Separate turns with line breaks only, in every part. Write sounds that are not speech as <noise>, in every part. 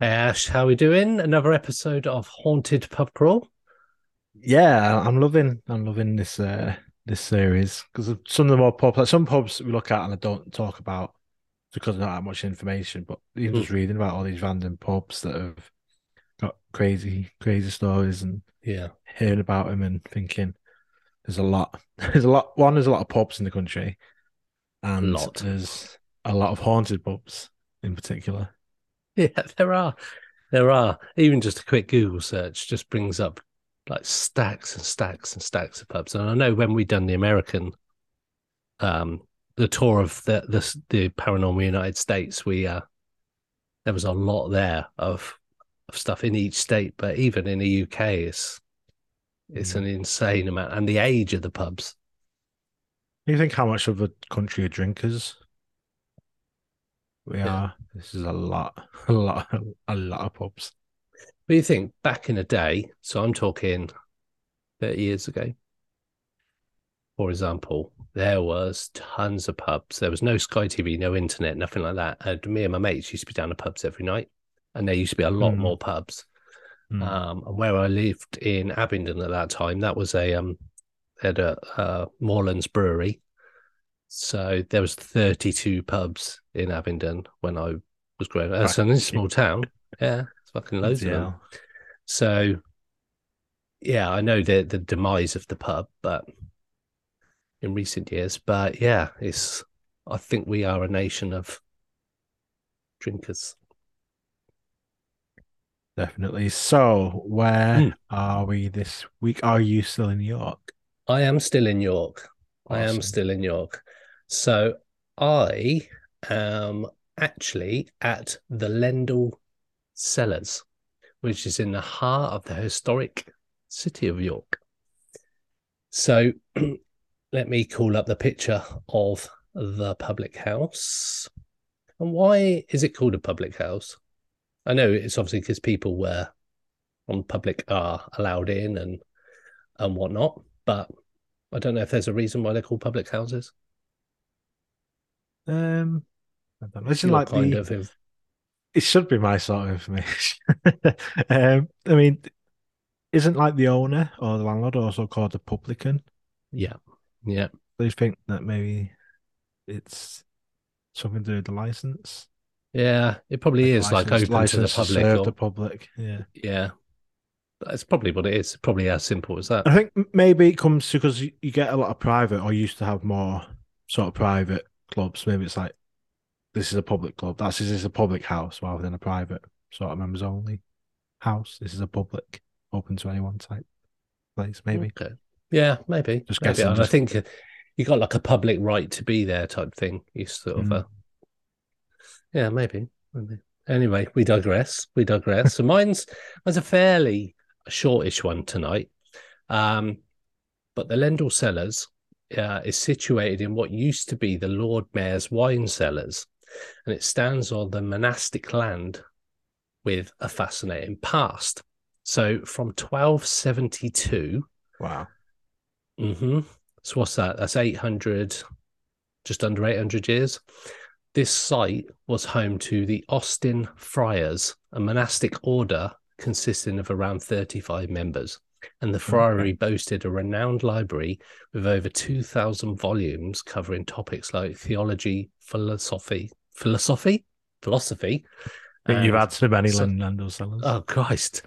Ash, how are we doing? Another episode of Haunted Pub Crawl.
Yeah, I'm loving I'm loving this uh this series because some of the more popular some pubs we look at and I don't talk about because there's not that much information, but even
Mm.
just reading about all these random pubs that have got crazy crazy stories and
Yeah,
hearing about them and thinking there's a lot <laughs> there's a lot one there's a lot of pubs in the country and
lot.
there's a lot of haunted pubs in particular. <laughs>
yeah, there are, there are. Even just a quick Google search just brings up like stacks and stacks and stacks of pubs. And I know when we done the American, um, the tour of the the the Paranormal United States, we uh, there was a lot there of of stuff in each state, but even in the UK, it's it's
Mm.
an insane amount, and the age of the pubs.
Do you think how much of a country of drinkers we
Yeah.
are? This is a lot, <laughs> a lot, a lot of pubs.
But you think back in the day, so I'm talking 30 years ago, for example, there was tons of pubs. There was no Sky TV, no internet, nothing like that. And me and my mates used to be down to pubs every night, and there used to be a lot
Mm.
more pubs.
Mm.
Um, and where I lived in Abingdon at that time, that was a um, had a, uh Morlands Brewery. So there was 32 pubs in Abingdon when I was growing up. It's
Right.
a small town. Yeah, it's fucking loads of them. So, yeah, I know the the demise of the pub, but in recent years, but yeah, it's. I think we are a nation of drinkers.
Definitely. So, where
Mm.
are we this week? Are you still in York?
I am still in York. I am still in York. So I am actually at the Lendal Cellars, which is in the heart of the historic city of York. So <clears throat> let me call up the picture of the public house. And why is it called a public house? I know it's obviously because people were on public are allowed in and and whatnot, but I don't know if there's a reason why they're called public houses.
Um, I don't know. Isn't like the,
of
it should be my sort of information. <laughs> um, I mean, isn't like the owner or the landlord also called the publican?
yeah, yeah.
Do you think that maybe it's something to do with the license?
Yeah, it probably is like open to the public.
serve
Or,
the public. Yeah.
yeah, that's probably what it is. Probably as simple as that.
I think maybe it comes to because you, you get a lot of private or used to have more sort of private clubs. Maybe it's like this is a public club. That's this is a public house rather than a private sort of members only house. This is a public, open to anyone type place. Maybe
Okay. Yeah, maybe.
Just
maybe.
guessing,
I
just-
think you got like a public right to be there type thing. You sort of,
Mm.
uh, yeah, maybe. maybe. Anyway, we digress. We digress. so mine's <laughs> mine's a fairly shortish one tonight. Um, but the Lendal Cellars uh, is situated in what used to be the Lord Mayor's wine cellars, and it stands on the monastic land with a fascinating past. So from 1272
wow.
Mm-hmm. So what's that? That's 800, just under 800 years. This site was home to the Austin Friars, a monastic order consisting of around 35 members. And the mm, friary boasted a renowned library with over 2,000 volumes covering topics like theology, philosophy, philosophy, philosophy.
Think you've
and-
had so many
so-
sellers.
Oh Christ.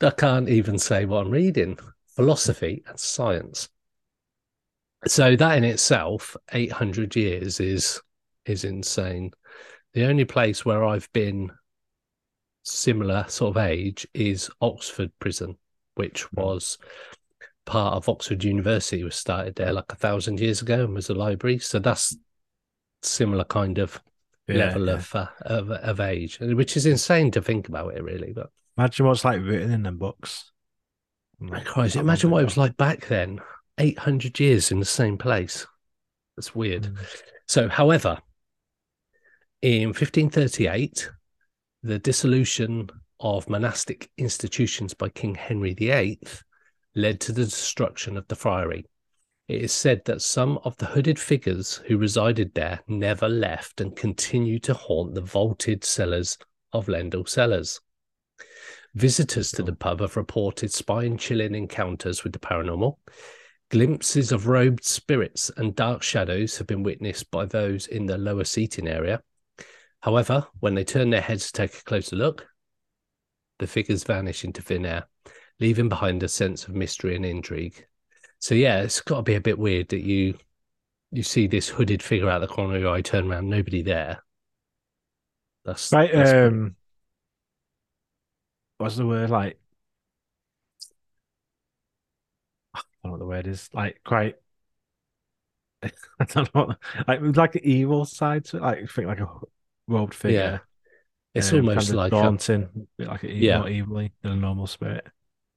I can't even say what I'm reading. Philosophy and science. So that in itself, 800 years is is insane. The only place where I've been similar sort of age is Oxford Prison, which was part of Oxford University, was started there like a thousand years ago and was a library. So that's similar kind of
Yeah,
level
yeah.
of, uh, of of age, which is insane to think about it, really. But
Imagine what's like written in them books.
Like, Christ, imagine what it was like back then, eight hundred years in the same place. That's weird.
Mm.
So, however, in 1538, the dissolution of monastic institutions by King Henry VIII led to the destruction of the friary. It is said that some of the hooded figures who resided there never left and continue to haunt the vaulted cellars of Lendal Cellars. Visitors to the pub have reported spine chilling encounters with the paranormal. Glimpses of robed spirits and dark shadows have been witnessed by those in the lower seating area. However, when they turn their heads to take a closer look, the figures vanish into thin air, leaving behind a sense of mystery and intrigue. So yeah, it's got to be a bit weird that you you see this hooded figure out the corner of your eye, turn around, nobody there. That's
Right.
that's weird.
Um, what's the word? Like, I don't know what the word is. Like, quite. <laughs> I don't know. What, like, like the evil side to it. Like, think like a robed figure.
Yeah. It's
um,
almost
kind of
like
daunting, a bit like a
Yeah.
more evilly than a normal spirit.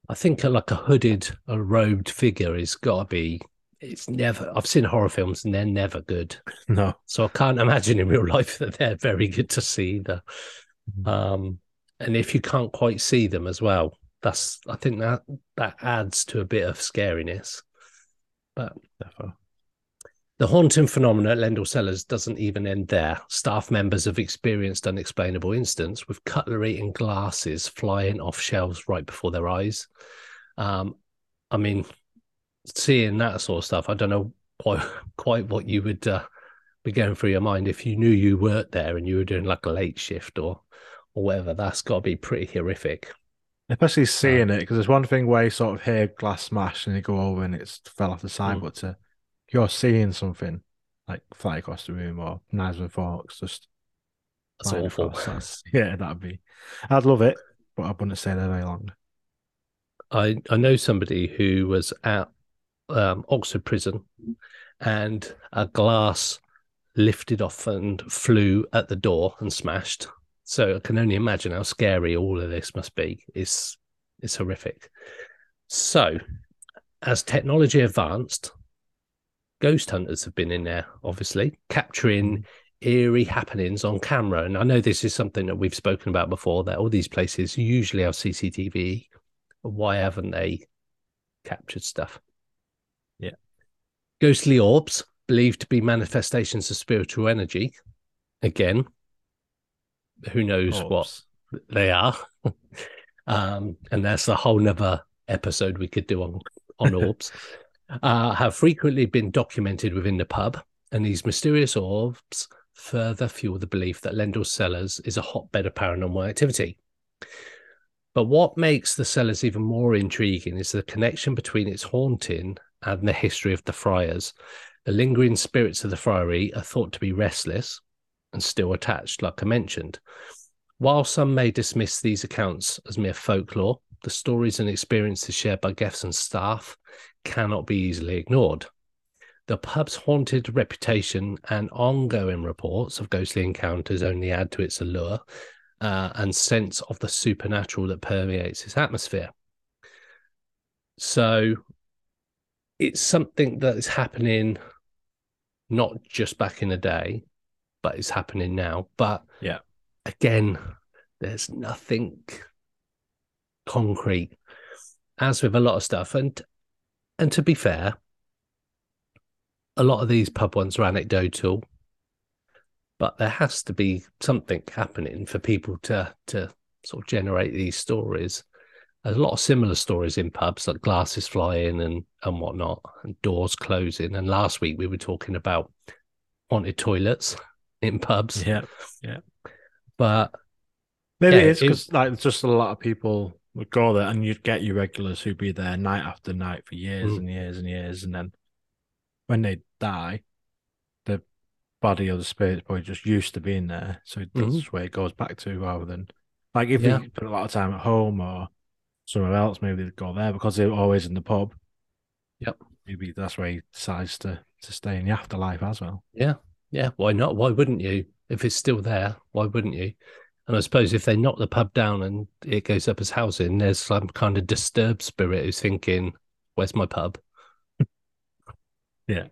I think a, like a hooded, a robed figure is got to be. It's never. I've seen horror films and they're never good. <laughs>
No.
So I can't imagine in real life that they're very good to see either.
Mhm.
Um, and if you can't quite see them as well, that's I think that that adds to a bit of scariness. But
Therefore.
The haunting phenomena at Lendal Cellars doesn't even end there. Staff members have experienced unexplainable incidents with cutlery and glasses flying off shelves right before their eyes. Um, I mean, seeing that sort of stuff, I don't know quite <laughs> quite what you would uh, be going through your mind if you knew you worked there and you were doing like a late shift or or whatever. That's got to be pretty horrific.
Especially seeing it, because there's one thing where you sort of hear glass smash and you go over and it's fell off the side,
Mm.
but to, you're seeing something like fly across the room or knives and forks, just
That's awful.
that's- <laughs> yeah, that'd be. I'd love it, but I wouldn't stay there very long.
I I know somebody who was at um, Oxford Prison, and a glass lifted off and flew at the door and smashed. So I can only imagine how scary all of this must be. It's it's horrific. So, as technology advanced, ghost hunters have been in there, obviously capturing eerie happenings on camera. And I know this is something that we've spoken about before. That all these places usually have CCTV why haven't they captured stuff?
Yeah.
Ghostly orbs, believed to be manifestations of spiritual energy. Again, who knows what they are. <laughs> um, and that's a whole nother episode we could do on, on <laughs> orbs. Uh, have frequently been documented within the pub, and these mysterious orbs further fuel the belief that Lendal Cellars is a hotbed of paranormal activity. But what makes the cellars even more intriguing is the connection between its haunting and the history of the friars. The lingering spirits of the friary are thought to be restless and still attached, like I mentioned. While some may dismiss these accounts as mere folklore, the stories and experiences shared by guests and staff cannot be easily ignored. The pub's haunted reputation and ongoing reports of ghostly encounters only add to its allure uh, and sense of the supernatural that permeates its atmosphere. So it's something that is happening not just back in the day, but it's happening now. But
Yeah.
again, there's nothing concrete, as with a lot of stuff. And and to be fair, a lot of these pub ones are anecdotal, but there has to be something happening for people to to sort of generate these stories. There's a lot of similar stories in pubs, like glasses flying and and whatnot, and doors closing. And last week we were talking about haunted toilets <laughs> in pubs,
Yeah. Yeah.
But
Maybe
Yeah,
it is because like just a lot of people would go there and you'd get your regulars who'd be there night after night for years
Mm.
and years and years, and then when they die, the body or the spirit's probably just used to being there, so that's
Mhm.
where it goes back to rather than like if
Yeah.
they spend a lot of time at home or somewhere else, maybe they'd go there because they're always in the pub.
Yep.
Maybe that's where he decides to to stay in the afterlife as well.
Yeah. Yeah, why not? Why wouldn't you? If it's still there, why wouldn't you? And I suppose if they knock the pub down and it goes up as housing, there's some kind of disturbed spirit who's thinking, "Where's my pub?"
Yeah.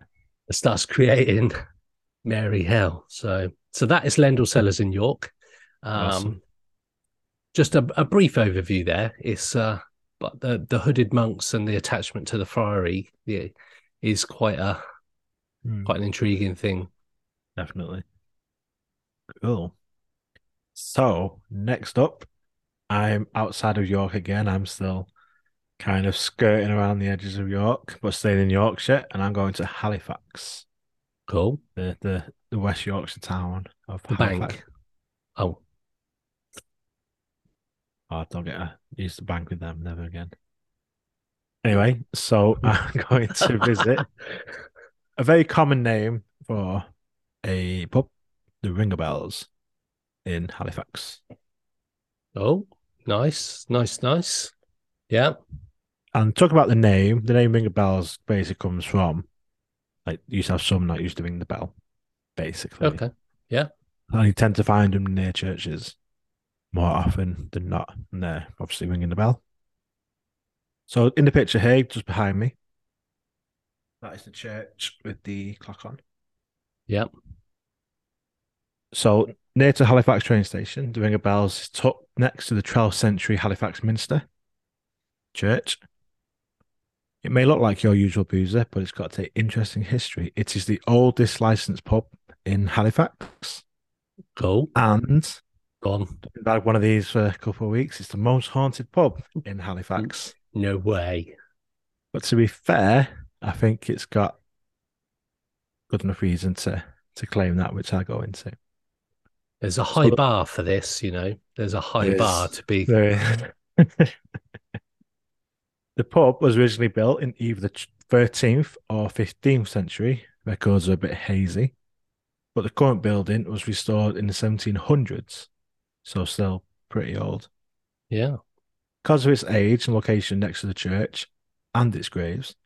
it starts creating Mary hell. So, so that is Lendal Cellars in York. Um,
Awesome.
Just a, a brief overview there. It's uh, but the the hooded monks and the attachment to the friary yeah, is quite a
Mm,
quite an intriguing thing.
definitely. Cool. So next up, I'm outside of York again. I'm still kind of skirting around the edges of York, but staying in Yorkshire, and I'm going to Halifax,
Cool.
the the, the West Yorkshire town of
The
Halifax.
bank. Oh,
Oh, don't get a, used to bank with them, never again. Anyway, so <laughs> I'm going to visit <laughs> a very common name for a pub, the Ringer Bells in Halifax.
oh, nice, nice, nice. Yeah.
And talk about the name. The name Ringer Bells basically comes from like you used to have some that used to ring the bell, basically.
Okay. Yeah.
And you tend to find them near churches more often than not. And they're obviously ringing the bell. So in the picture here, just behind me, that is the church with the clock on.
Yep.
So near to Halifax train station, the Ring of Bells is tucked next to the 12th century Halifax Minster Church. It may look like your usual boozer, but it's got an interesting history. It is the oldest licensed pub in Halifax,
Cool.
and
Gone.
Had one of these for a couple of weeks. It's the most haunted pub in Halifax.
No way.
But to be fair, I think it's got good enough reason to to claim that, which I'll go into.
There's a high bar for this, you know. There's a high
There
bar to be.
The, <laughs> the pub was originally built in either the 13th or 15th century. Records are a bit hazy. But the current building was restored in the 1700s, so still pretty old.
Yeah.
Because of its age and location next to the church and its graves,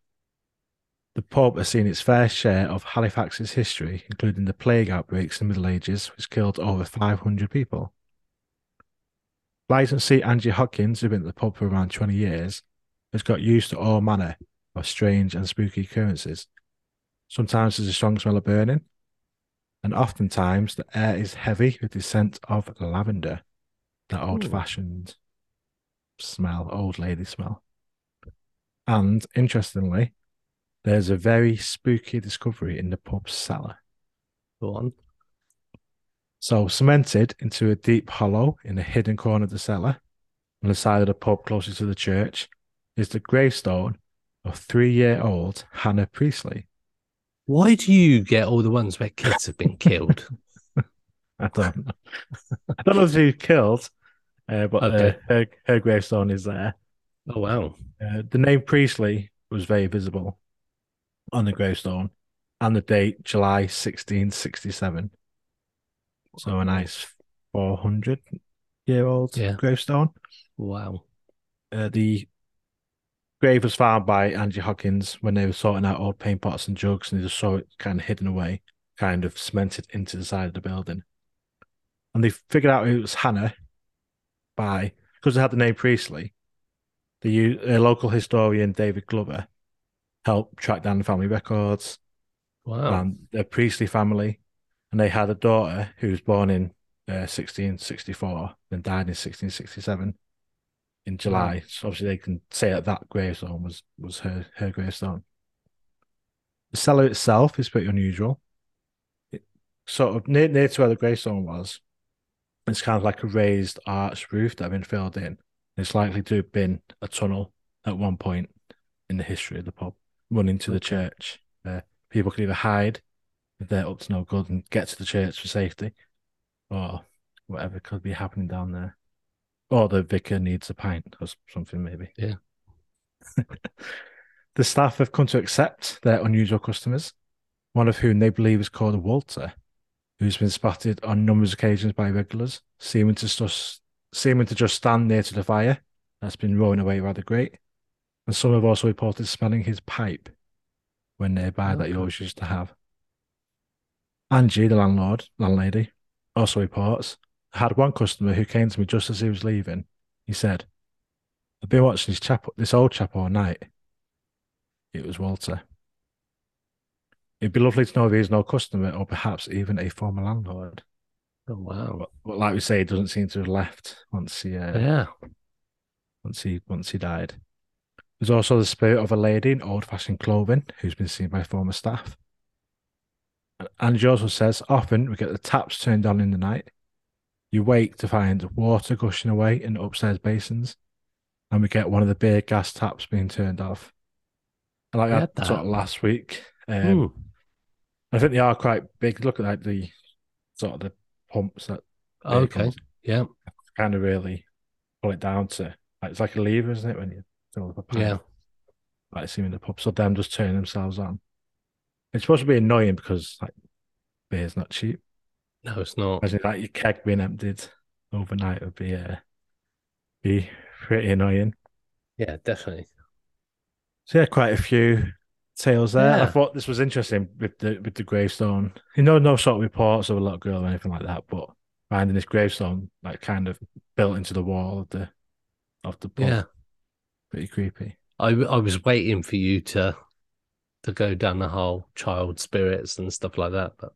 the pub has seen its fair share of Halifax's history, including the plague outbreaks in the Middle Ages, which killed over 500 people. Licensee Angie Hopkins, who's been at the pub for around 20 years, has got used to all manner of strange and spooky occurrences. Sometimes there's a strong smell of burning, and oftentimes the air is heavy with the scent of lavender, that hmm. old fashioned smell, old lady smell. And interestingly, there's a very spooky discovery in the pub's cellar.
Go on.
So, cemented into a deep hollow in a hidden corner of the cellar, on the side of the pub closest to the church, is the gravestone of three year old Hannah Priestley.
Why do you get all the ones where kids have been killed? <laughs>
I don't know. I don't know if she killed, uh, but uh, her, her gravestone is there.
Oh wow.
Uh, the name Priestley was very visible on the gravestone and the date July 1667. So a nice 400 year old
Yeah.
gravestone.
Wow.
Uh, the grave was found by Angie Hawkins when they were sorting out old paint pots and jugs and they just saw it kind of hidden away, kind of cemented into the side of the building. And they figured out it was Hannah by, because they had the name Priestley, the uh, local historian David Glover helped track down the family records
Wow.
and the Priestley family. And they had a daughter who was born in uh, 1664 and died in 1667 in July. So obviously they can say that that gravestone was was her her gravestone. The cellar itself is pretty unusual. It, sort of near, near to where the gravestone was, it's kind of like a raised arch roof that had been filled in. It's likely to have been a tunnel at one point in the history of the pub, running to the church. Where people could either hide if they're up to no good and get to the church for safety, or whatever could be happening down there. Or the vicar needs a pint or something, maybe.
Yeah. <laughs>
the staff have come to accept their unusual customers, one of whom they believe is called Walter, who's been spotted on numerous occasions by regulars, seeming to just seeming to just stand near to the fire that's been roaring away rather great. And some have also reported smelling his pipe when nearby that he always used to have. Angie, the landlord, landlady, also reports had one customer who came to me just as he was leaving. He said, I've been watching this chap this old chap all night. It was Walter. It'd be lovely to know if he's no customer or perhaps even a former landlord.
Oh wow.
But, but like we say, he doesn't seem to have left once he uh,
Yeah.
once he once he died. There's also the spirit of a lady in old-fashioned clothing who's been seen by former staff. And Angie also says often we get the taps turned on in the night, You wake to find water gushing away in upstairs basins, and we get one of the beer gas taps being turned off. And like that,
had that.
sort of last week. Um. I think they are quite big. Look at like the sort of the pumps that
Okay. Yeah.
kind of really pull it down to like it's like a lever, isn't it? When you fill up a pipe.
Yeah.
Like seeing the pub. So them just turning themselves on. It's supposed to be annoying because like beer's not cheap.
No, it's not.
Imagine like your keg being emptied overnight would be uh, be pretty annoying.
Yeah, definitely.
So yeah, quite a few tales there. I thought this was interesting with the with the gravestone. You know, no sort of reports of a lot of girl or anything like that, but finding this gravestone like kind of built into the wall of the of the pub.
Yeah.
Pretty creepy.
I I was waiting for you to to go down the whole child spirits and stuff like that, but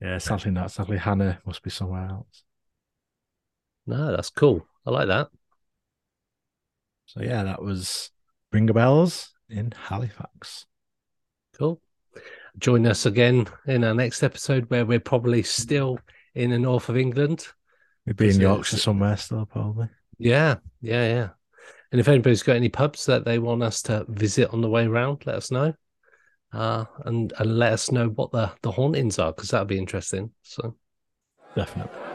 Yeah, sadly not. Sadly Hannah must be somewhere else.
no, that's cool. I like that.
So yeah, that was Ringer Bells in Halifax.
Cool. Join us again in our next episode where we're probably still in the north of England.
We'd be in Yorkshire somewhere still, probably.
Yeah, yeah, yeah. And if anybody's got any pubs that they want us to visit on the way round, let us know. Uh, and and let us know what the the hauntings are because that'd be interesting. So
Definitely.